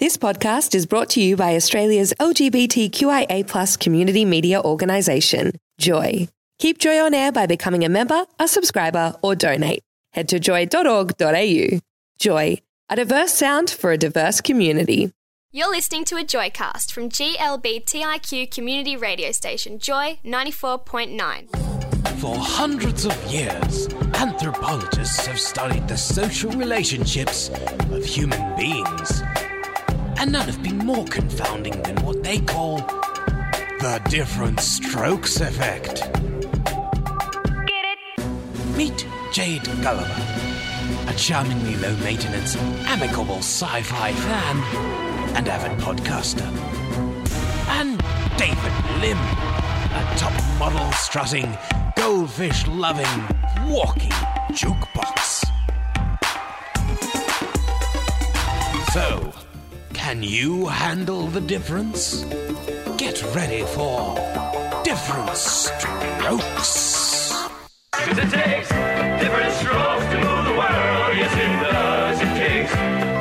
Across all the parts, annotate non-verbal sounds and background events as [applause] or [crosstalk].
This podcast is brought to you by Australia's LGBTQIA community media organisation, Joy. Keep Joy on air by becoming a member, a subscriber, or donate. Head to joy.org.au. Joy, a diverse sound for a diverse community. You're listening to a Joycast from GLBTIQ community radio station Joy 94.9. For hundreds of years, anthropologists have studied the social relationships of human beings. And none have been more confounding than what they call the different strokes effect. Get it? Meet Jade Gulliver, a charmingly low maintenance, amicable sci fi fan and avid podcaster. And David Lim, a top model strutting, goldfish loving, walking jukebox. Can you handle the difference? Get ready for different strokes. Cause it takes different strokes to move the world. Yes, it does. It takes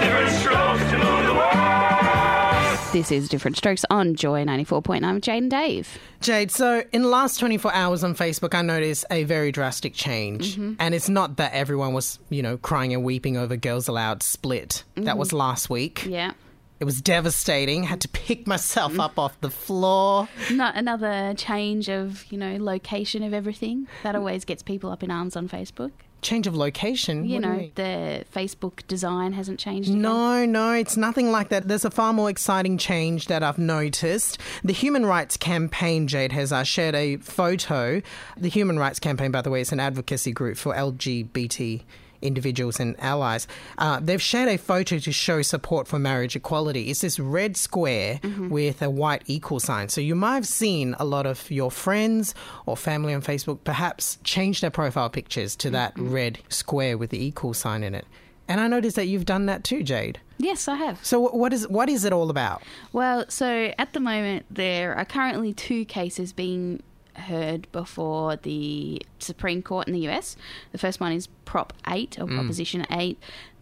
different strokes to move the world. This is Different Strokes on Joy 94.9 with Jade and Dave. Jade, so in the last 24 hours on Facebook, I noticed a very drastic change. Mm-hmm. And it's not that everyone was, you know, crying and weeping over Girls Aloud split. That mm-hmm. was last week. Yeah. It was devastating. Had to pick myself up off the floor. Not another change of, you know, location of everything. That always gets people up in arms on Facebook. Change of location. You What know, mean? the Facebook design hasn't changed. again. No, no, it's nothing like that. There's a far more exciting change that I've noticed. The Human Rights Campaign, Jade, has uh, shared a photo. The Human Rights Campaign, by the way, is an advocacy group for LGBT individuals and allies. Uh, they've shared a photo to show support for marriage equality. It's this red square with a white equal sign. So you might have seen a lot of your friends or family on Facebook perhaps change their profile pictures to that red square with the equal sign in it. And I noticed that you've done that too, Jade. Yes, I have. So what is what is it all about? Well, so at the moment, there are currently two cases being heard before the Supreme Court in the US. The first one is Prop 8 or Proposition 8.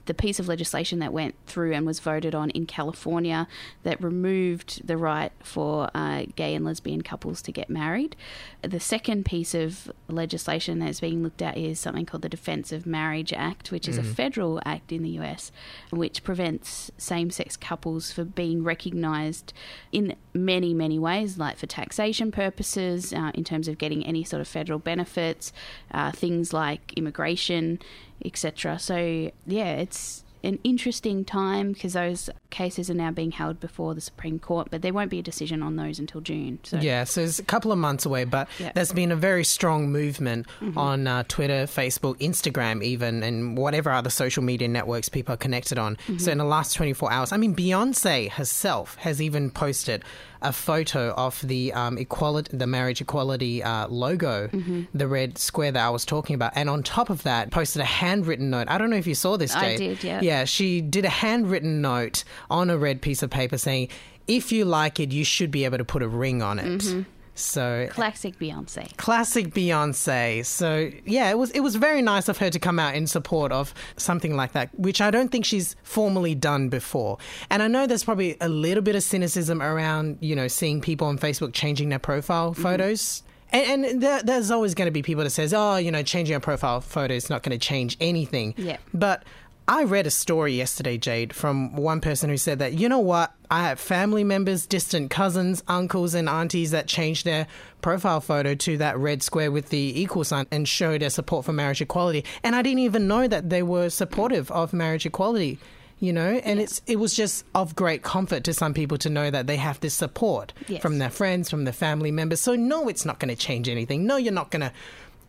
The piece of legislation that went through and was voted on in California that removed the right for uh, gay and lesbian couples to get married. The second piece of legislation that's being looked at is something called the Defense of Marriage Act, which is a federal act in the US, which prevents same sex couples from being recognised in many, many ways, like for taxation purposes, uh, in terms of getting any sort of federal benefits, uh, things like immigration, etc. So, yeah, it's an interesting time because those cases are now being held before the Supreme Court, but there won't be a decision on those until June. So, Yeah, so it's a couple of months away, but. Mm-hmm. there's been a very strong movement on uh, Twitter, Facebook, Instagram, even, and whatever other social media networks people are connected on. Mm-hmm. So in the last 24 hours, I mean, Beyonce herself has even posted a photo of the um, equality, the marriage equality uh, logo, Mm-hmm. the red square that I was talking about, and on top of that, posted a handwritten note. I don't know if you saw this, I did, yeah. Yeah, she did a handwritten note on a red piece of paper saying, "If you like it, you should be able to put a ring on it." Mm-hmm. So classic Beyonce. classic Beyonce. So yeah, it was it was very nice of her to come out in support of something like that, which I don't think she's formally done before. And I know there's probably a little bit of cynicism around you know seeing people on Facebook changing their profile photos. And, and there, there's always going to be people that says, "Oh, you know, changing a profile photo is not going to change anything." Yeah. But I read a story yesterday, Jade, from one person who said that, you know what? I have family members, distant cousins, uncles, and aunties that changed their profile photo to that red square with the equal sign and showed their support for marriage equality. And I didn't even know that they were supportive of marriage equality. You know, and it's it was just of great comfort to some people to know that they have this support Yes. from their friends, from their family members. So no, it's not going to change anything. No, you're not going to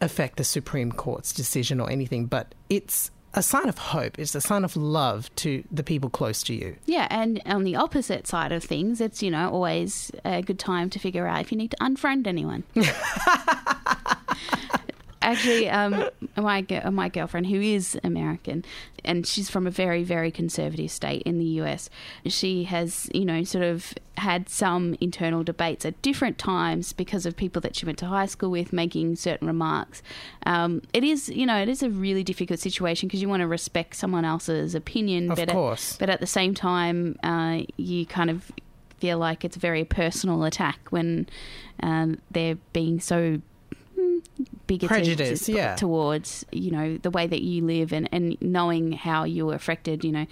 affect the Supreme Court's decision or anything, but it's a sign of hope. It's a sign of love to the people close to you. Yeah, and on the opposite side of things, it's, you know, always a good time to figure out if you need to unfriend anyone. [laughs] actually, um, my my girlfriend who is American, and she's from a very very conservative state in the US. She has, you know, sort of had some internal debates at different times because of people that she went to high school with making certain remarks. Um, it is, you know, it is a really difficult situation because you want to respect someone else's opinion, Of but course. At, but at the same time, uh, you kind of feel like it's a very personal attack when um, they're being so mm, bigoted Prejudice, t- yeah. towards you know the way that you live and, and knowing how you were affected you know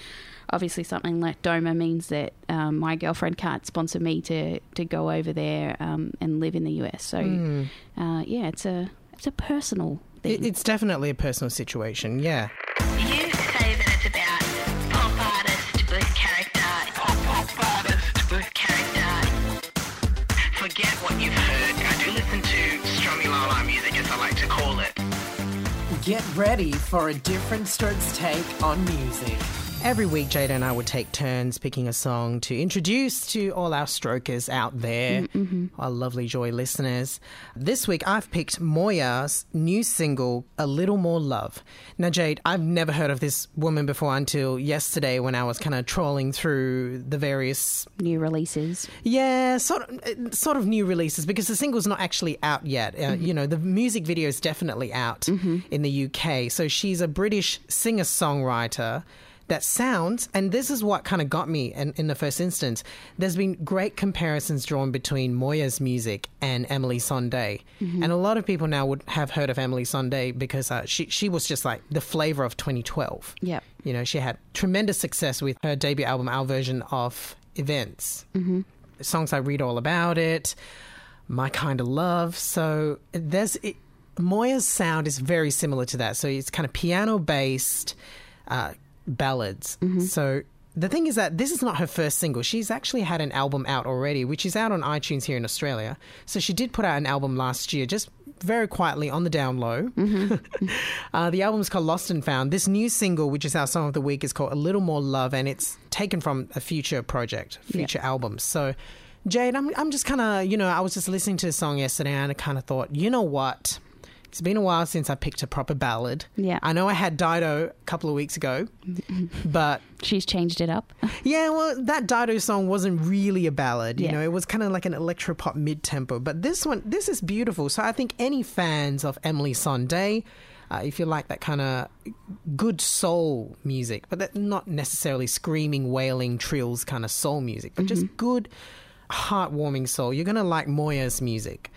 obviously something like doma means that um, my girlfriend can't sponsor me to, to go over there um, and live in the us so uh, yeah it's a it's a personal thing It, it's definitely a personal situation. Yeah. Get ready for a different strokes take on music. Every week, Jada and I would take turns picking a song to introduce to all our strokers out there, our lovely Joy listeners. This week, I've picked Moya's new single, A Little More Love. Now, Jade, I've never heard of this woman before until yesterday when I was kind of trawling through the various new releases yeah, sort of, uh, sort of new releases because the single's not actually out yet. Uh, You know, the music video is definitely out in the UK. So she's a British singer songwriter that sounds, and this is what kind of got me in, in the first instance. There's been great comparisons drawn between Moya's music and Emeli Sandé, and a lot of people now would have heard of Emeli Sandé because uh, she she was just like the flavor of 2012. Yeah. You know, she had tremendous success with her debut album, our version of Events. Mm-hmm. Songs I read all about it, My Kind of Love. So there's it, Moya's sound is very similar to that. So it's kind of piano based uh, ballads. So the thing is that this is not her first single. She's actually had an album out already, which is out on iTunes here in Australia. So she did put out an album last year, just very quietly on the down low. [laughs] uh, the album's called Lost and Found. This new single, which is our song of the week, is called A Little More Love, and it's taken from a future project, future album. So, Jade, I'm, I'm just kind of, you know, I was just listening to the song yesterday and I kind of thought, you know what? It's been a while since I picked a proper ballad. Yeah. I know I had Dido a couple of weeks ago, [laughs] but she's changed it up [laughs] yeah, well, that Dido song wasn't really a ballad. You Yeah. know, it was kind of like an electropop mid tempo. But this one, this is beautiful. So I think any fans of Emeli Sandé, uh, if you like that kind of good soul music, but that not necessarily screaming, wailing, trills kind of soul music, but just good, heartwarming soul, you're gonna like Moya's music.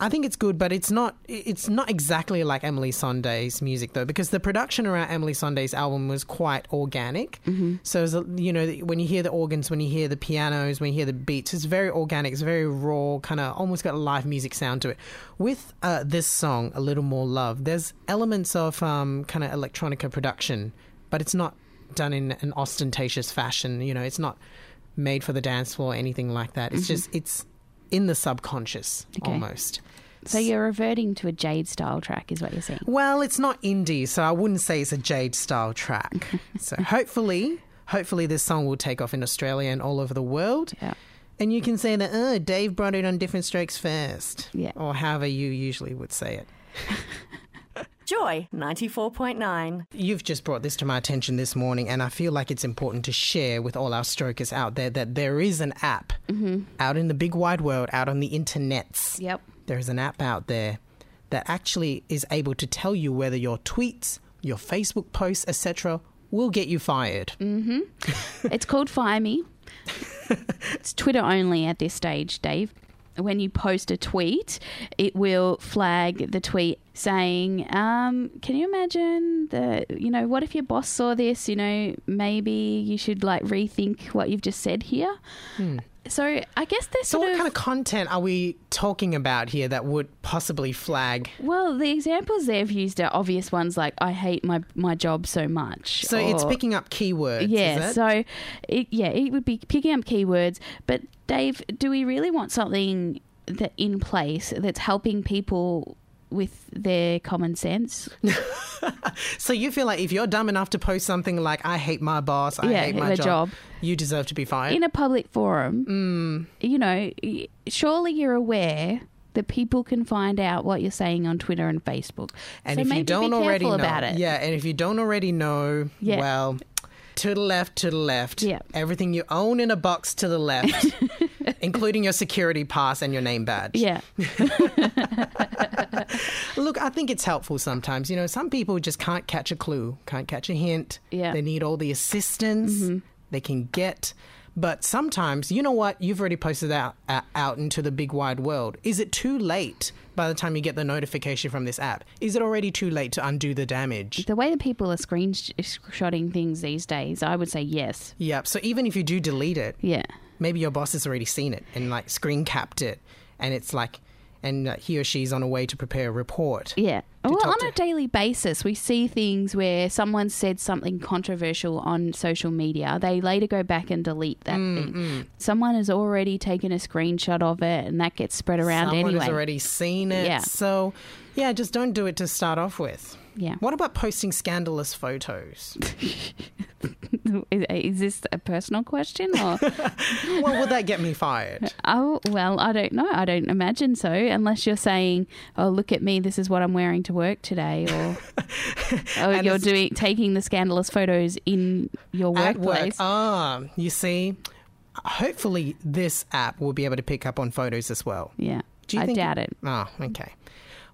I think it's good, but it's not. It's not exactly like Emeli Sandé's music though, because the production around Emeli Sandé's album was quite organic. So, a- you know, when you hear the organs, when you hear the pianos, when you hear the beats, it's very organic. It's very raw, kind of almost got a live music sound to it. With uh, this song, "A Little More Love," there's elements of um, kind of electronica production, but it's not done in an ostentatious fashion. You know, it's not made for the dance floor or anything like that. It's just it's in the subconscious Okay. almost. so you're reverting to a jade style track is what you're saying Well, it's not indie, so I wouldn't say it's a Jade style track. [laughs] so hopefully, hopefully this song will take off in Australia and all over the world. Yeah. And you can say that, oh, Dave brought it on different strokes first. Yeah. Or however you usually would say it. [laughs] Joy 94.9. You've just brought this to my attention this morning, and I feel like it's important to share with all our strokers out there that there is an app mm-hmm. out in the big wide world, out on the internets. Yep. There is an app out there that actually is able to tell you whether your tweets, your Facebook posts, etc., will get you fired. Mm-hmm. [laughs] It's called Fire Me. [laughs] it's Twitter only at this stage, Dave. When you post a tweet, it will flag the tweet saying, um, "Can you imagine that? You know, what if your boss saw this? You know, maybe you should like rethink what you've just said here." So I guess there's So, what of kind of content are we talking about here that would possibly flag? well, the examples they've used are obvious ones like "I hate my my job so much." So, it's picking up keywords. Yeah, is it? so it, yeah, it would be picking up keywords. But Dave, do we really want something that in place that's helping people with their common sense? [laughs] So you feel like if you're dumb enough to post something like "I hate my boss," "I Yeah, hate my job,", job. you deserve to be fired. in a public forum, Mm. you know, surely you're aware that people can find out what you're saying on Twitter and Facebook. And so if you don't already know, about it. yeah, and if you don't already know, Yeah. well, to the left, to the left. Yeah. Everything you own in a box to the left, [laughs] including your security pass and your name badge. Yeah. [laughs] [laughs] Look, I think it's helpful sometimes. You know, some people just can't catch a clue, can't catch a hint. Yeah. They need all the assistance they can get. But sometimes, you know what? You've already posted out uh, out into the big wide world. Is it too late by the time you get the notification from this app? Is it already too late to undo the damage? The way that people are screenshotting things these days, I would say yes. Yep. So even if you do delete it, Yeah. maybe your boss has already seen it and like screen capped it, and it's like, and uh, he or she's on a way to prepare a report. Yeah. Well, on a daily basis, we see things where someone said something controversial on social media. They later go back and delete that Mm, thing. Someone has already taken a screenshot of it, and that gets spread around Someone anyway. has already seen it. Yeah. So, yeah, just don't do it to start off with. Yeah. What about posting scandalous photos? Is, [laughs] is this a personal question or? [laughs] well, will that get me fired? oh well, I don't know. I don't imagine so, unless you're saying, "Oh, look at me! This is what I'm wearing to work today," or, [laughs] And you're doing taking the scandalous photos in your At work. workplace. Ah, you see, hopefully this app will be able to pick up on photos as well. yeah, Do you I think doubt it. Oh, okay.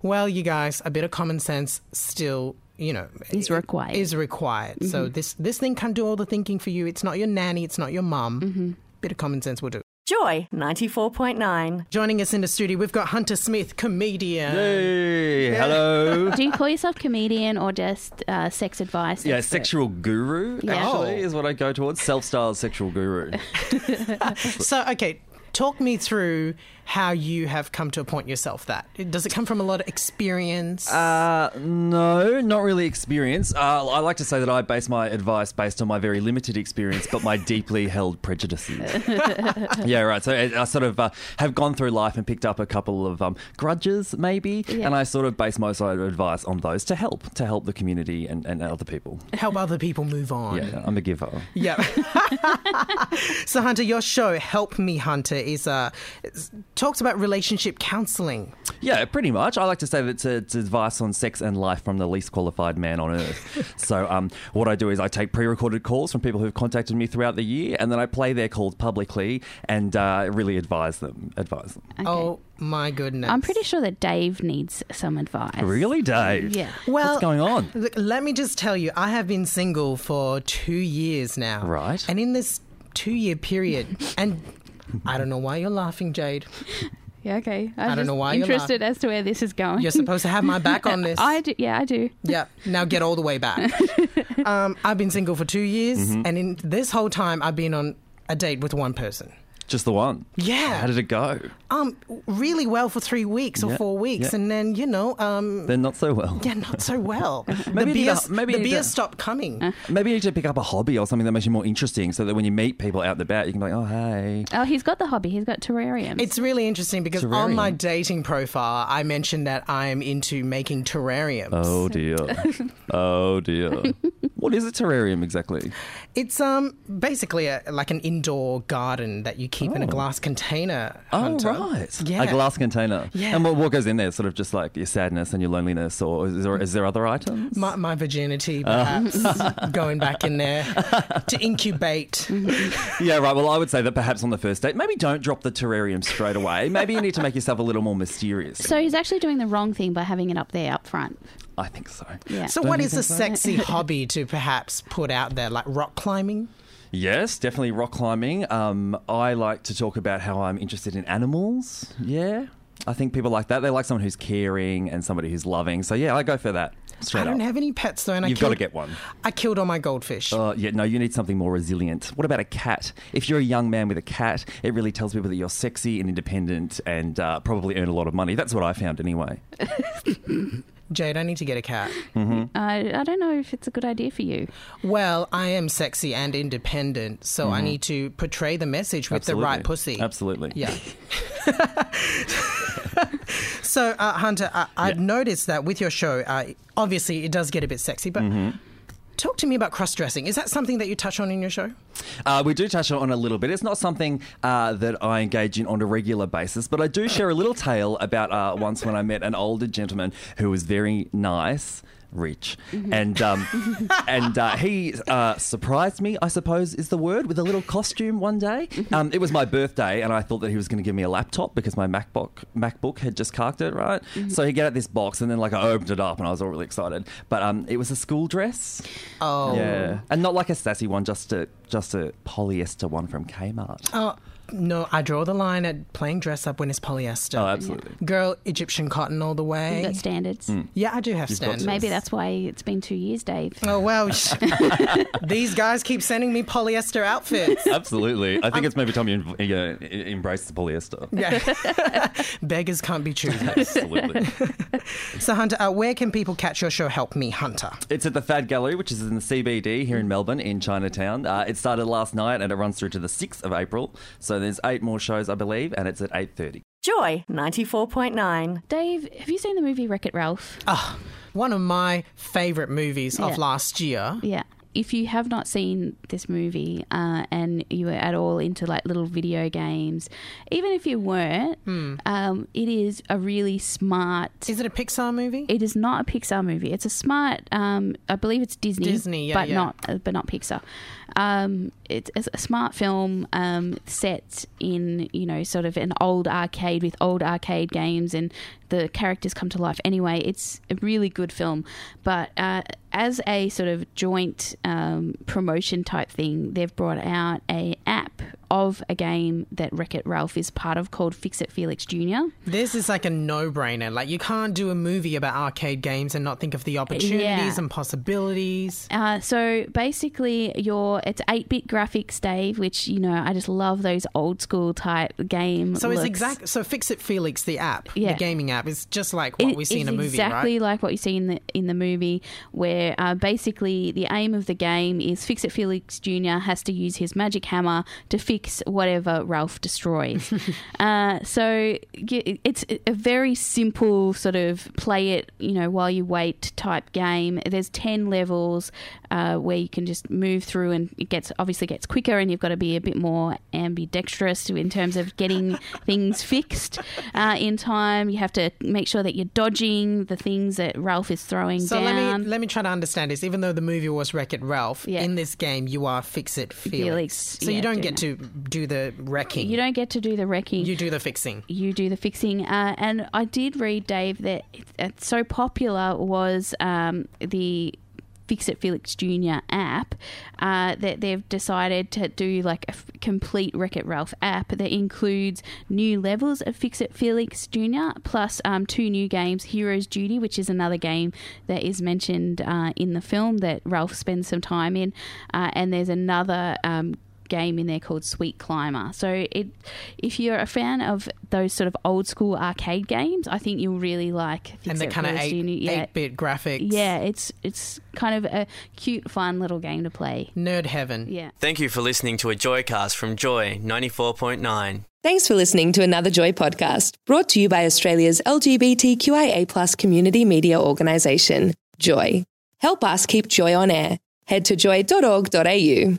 Well, you guys, a bit of common sense still, you know, Is required. Is required. So this this thing can't do all the thinking for you. It's not your nanny. It's not your mum. Bit of common sense will do. Joy 94.9. Joining us in the studio, we've got Hunter Smith, comedian. Hey, hello. Do you call yourself comedian or just uh, sex advice? Yeah, expert? sexual guru Yeah. actually Oh. is what I go towards. Self-styled sexual guru. [laughs] So, okay, talk me through how you have come to appoint yourself that. Does it come from a lot of experience? Uh, no, not really experience. Uh, I like to say that I base my advice based on my very limited experience, but my [laughs] deeply held prejudices. [laughs] yeah, right. So I, I sort of uh, have gone through life and picked up a couple of um, grudges, maybe, Yeah. and I sort of base most of my advice on those to help, to help the community and, and other people. Help other people move on. Yeah, I'm a giver. Yeah. [laughs] so, Hunter, your show, Help Me Hunter, is uh, talks about relationship counselling. Yeah, pretty much. I like to say that it's, it's advice on sex and life from the least qualified man on earth. [laughs] so, um, what I do is I take pre-recorded calls from people who've contacted me throughout the year, and then I play their calls publicly and uh, really advise them. Advise them. Oh my goodness! I'm pretty sure that Dave needs some advice. Really, Dave? Yeah. Well, What's going on? Look, let me just tell you, I have been single for two years now. Right. And in this two-year period, and I don't know why you're laughing, Jade. [laughs] Yeah, okay. I'm I don't just know why you're interested as to where this is going. You're supposed to have my back on [laughs] this. I do. Yeah, I do. Yeah, now get all the way back. [laughs] um, I've been single for two years, Mm-hmm. and in this whole time, I've been on a date with one person. Just the one. Yeah. How did it go? Um, really well for three weeks or Yeah, four weeks, yeah. and then you know, um, Then not so well. yeah, not so well. [laughs] Maybe the you need beer, to- maybe the you need beer to- stopped coming. Maybe you need to pick up a hobby or something that makes you more interesting, so that when you meet people out and about, you can be like, "Oh, hey." Oh, he's got the hobby. He's got terrariums. It's really interesting because on Terrarium. my dating profile, I mentioned that I'm into making terrariums. Oh dear. [laughs] oh dear. What is a terrarium exactly? It's um basically a, like an indoor garden that you keep in a Oh. glass container. Oh, right. Yeah. A glass container. Yeah. And what, what goes in there? Sort of just like your sadness and your loneliness, or is there, is there other items? My, my virginity, Oh. perhaps, [laughs] going back in there to incubate. [laughs] yeah, right. Well, I would say that perhaps on the first date, maybe don't drop the terrarium straight away. Maybe you need to make yourself a little more mysterious. so he's actually doing the wrong thing by having it up there up front. I think so. Yeah. So, Don't what you is a so? sexy [laughs] hobby to perhaps put out there, like rock climbing? Yes, definitely rock climbing. Um, I like to talk about how I'm interested in animals. Yeah. I think people like that. They like someone who's caring and somebody who's loving. So, yeah, I go for that. Straight I don't up. have any pets though, and You've got to get one. I killed all my goldfish. Uh, yeah, no, you need something more resilient. What about a cat? If you're a young man with a cat, it really tells people that you're sexy and independent and uh, probably earn a lot of money. That's what I found anyway. [laughs] Jade, I need to get a cat. I, I don't know if it's a good idea for you. Well, I am sexy and independent, so I need to portray the message with the right pussy. Absolutely. Yeah. [laughs] [laughs] so, uh, Hunter, I, I've Yeah. noticed that with your show, uh, obviously it does get a bit sexy, but Mm-hmm. Talk to me about cross dressing. Is that something that you touch on in your show? Uh, we do touch on a little bit. It's not something uh, that I engage in on a regular basis, but I do share a little tale about uh, once when I met an older gentleman who was very nice. Rich and um, [laughs] and uh, he uh, surprised me, I suppose is the word, with a little costume one day. Um, it was my birthday, and I thought that he was going to give me a laptop because my MacBook MacBook had just carked it, right? So he get out this box, and then like I opened it up, and I was all really excited. But um, it was a school dress. Oh. Yeah, and not like a sassy one, just a just a polyester one from Kmart. Oh, no, I draw the line at playing dress up when it's polyester. Oh, absolutely. Girl, Egyptian cotton all the way. You've got standards. Yeah, I do have You've standards. Maybe that's why it's been two years, Dave. Oh, well, [laughs] these guys keep sending me polyester outfits. Absolutely. I think it's maybe time you en- embrace the polyester. Yeah. [laughs] Beggars can't be choosers. Absolutely. [laughs] So, Hunter, uh, where can people catch your show? Help me, Hunter. It's at the Fad Gallery, which is in the CBD here in Melbourne, in Chinatown. Uh, it started last night and it runs through to the 6th of April. So there's eight more shows, I believe, and it's at 8.30. Joy 94.9. Dave, have you seen the movie Wreck It Ralph? Ah, one of my favourite movies of last year. Yeah. If you have not seen this movie uh, and you were at all into like little video games, even if you weren't, um, it is a really smart. Is it a Pixar movie? It is not a Pixar movie. It's a smart. Um, I believe it's Disney. Disney, yeah, but yeah. not uh, but not Pixar. Um, it's, it's a smart film um, set in you know sort of an old arcade with old arcade games, and the characters come to life. Anyway, it's a really good film. But uh, as a sort of joint um, promotion type thing, they've brought out a app of a game that Wreck It Ralph is part of called Fix It Felix Jr. This is like a no-brainer. Like you can't do a movie about arcade games and not think of the opportunities Yeah. and possibilities. Uh, so basically, your it's eight bit graphics, Dave, which you know I just love those old school type game. So it's looks. exact. So Fix It Felix, the app, Yeah. the gaming app, is just like what It we see in a movie, exactly right? like what you see in the in the movie, where uh, basically the aim of the game is Fix It Felix Jr. has to use his magic hammer to fix whatever Ralph destroys. [laughs] uh, so it's a very simple sort of play it, you know, while you wait type game. There's ten levels uh, where you can just move through, and it gets obviously gets quicker, and you've got to be a bit more ambidextrous in terms of getting [laughs] things fixed uh, in time. You have to make sure that you're dodging the things that Ralph is throwing So down. let me let me try to understand this. Even though the movie was Wreck It Ralph, Yeah. in this game you are Fix It Felix. Felix, so you don't get to do the wrecking. you don't get to do the wrecking. You do the fixing. you do the fixing. Uh, and I did read, Dave, that it, it's so popular was um, the Fix It Felix Jr. app uh, that they've decided to do like a f- complete Wreck It Ralph app that includes new levels of Fix It Felix Jr. plus um, two new games, Hero's Duty, which is another game that is mentioned uh, in the film that Ralph spends some time in, uh, and there's another. Um, game in there called Sweet Climber. So it if you're a fan of those sort of old school arcade games, I think you'll really like and the It kind of eight yeah. eight bit graphics. Yeah, it's it's kind of a cute, fun little game to play. Nerd heaven. Yeah. Thank you for listening to a Joycast from Joy 94.9. Thanks for listening to another Joy podcast brought to you by Australia's LGBTQIA plus community media organisation, Joy. Help us keep Joy on air. Head to joy.org.au.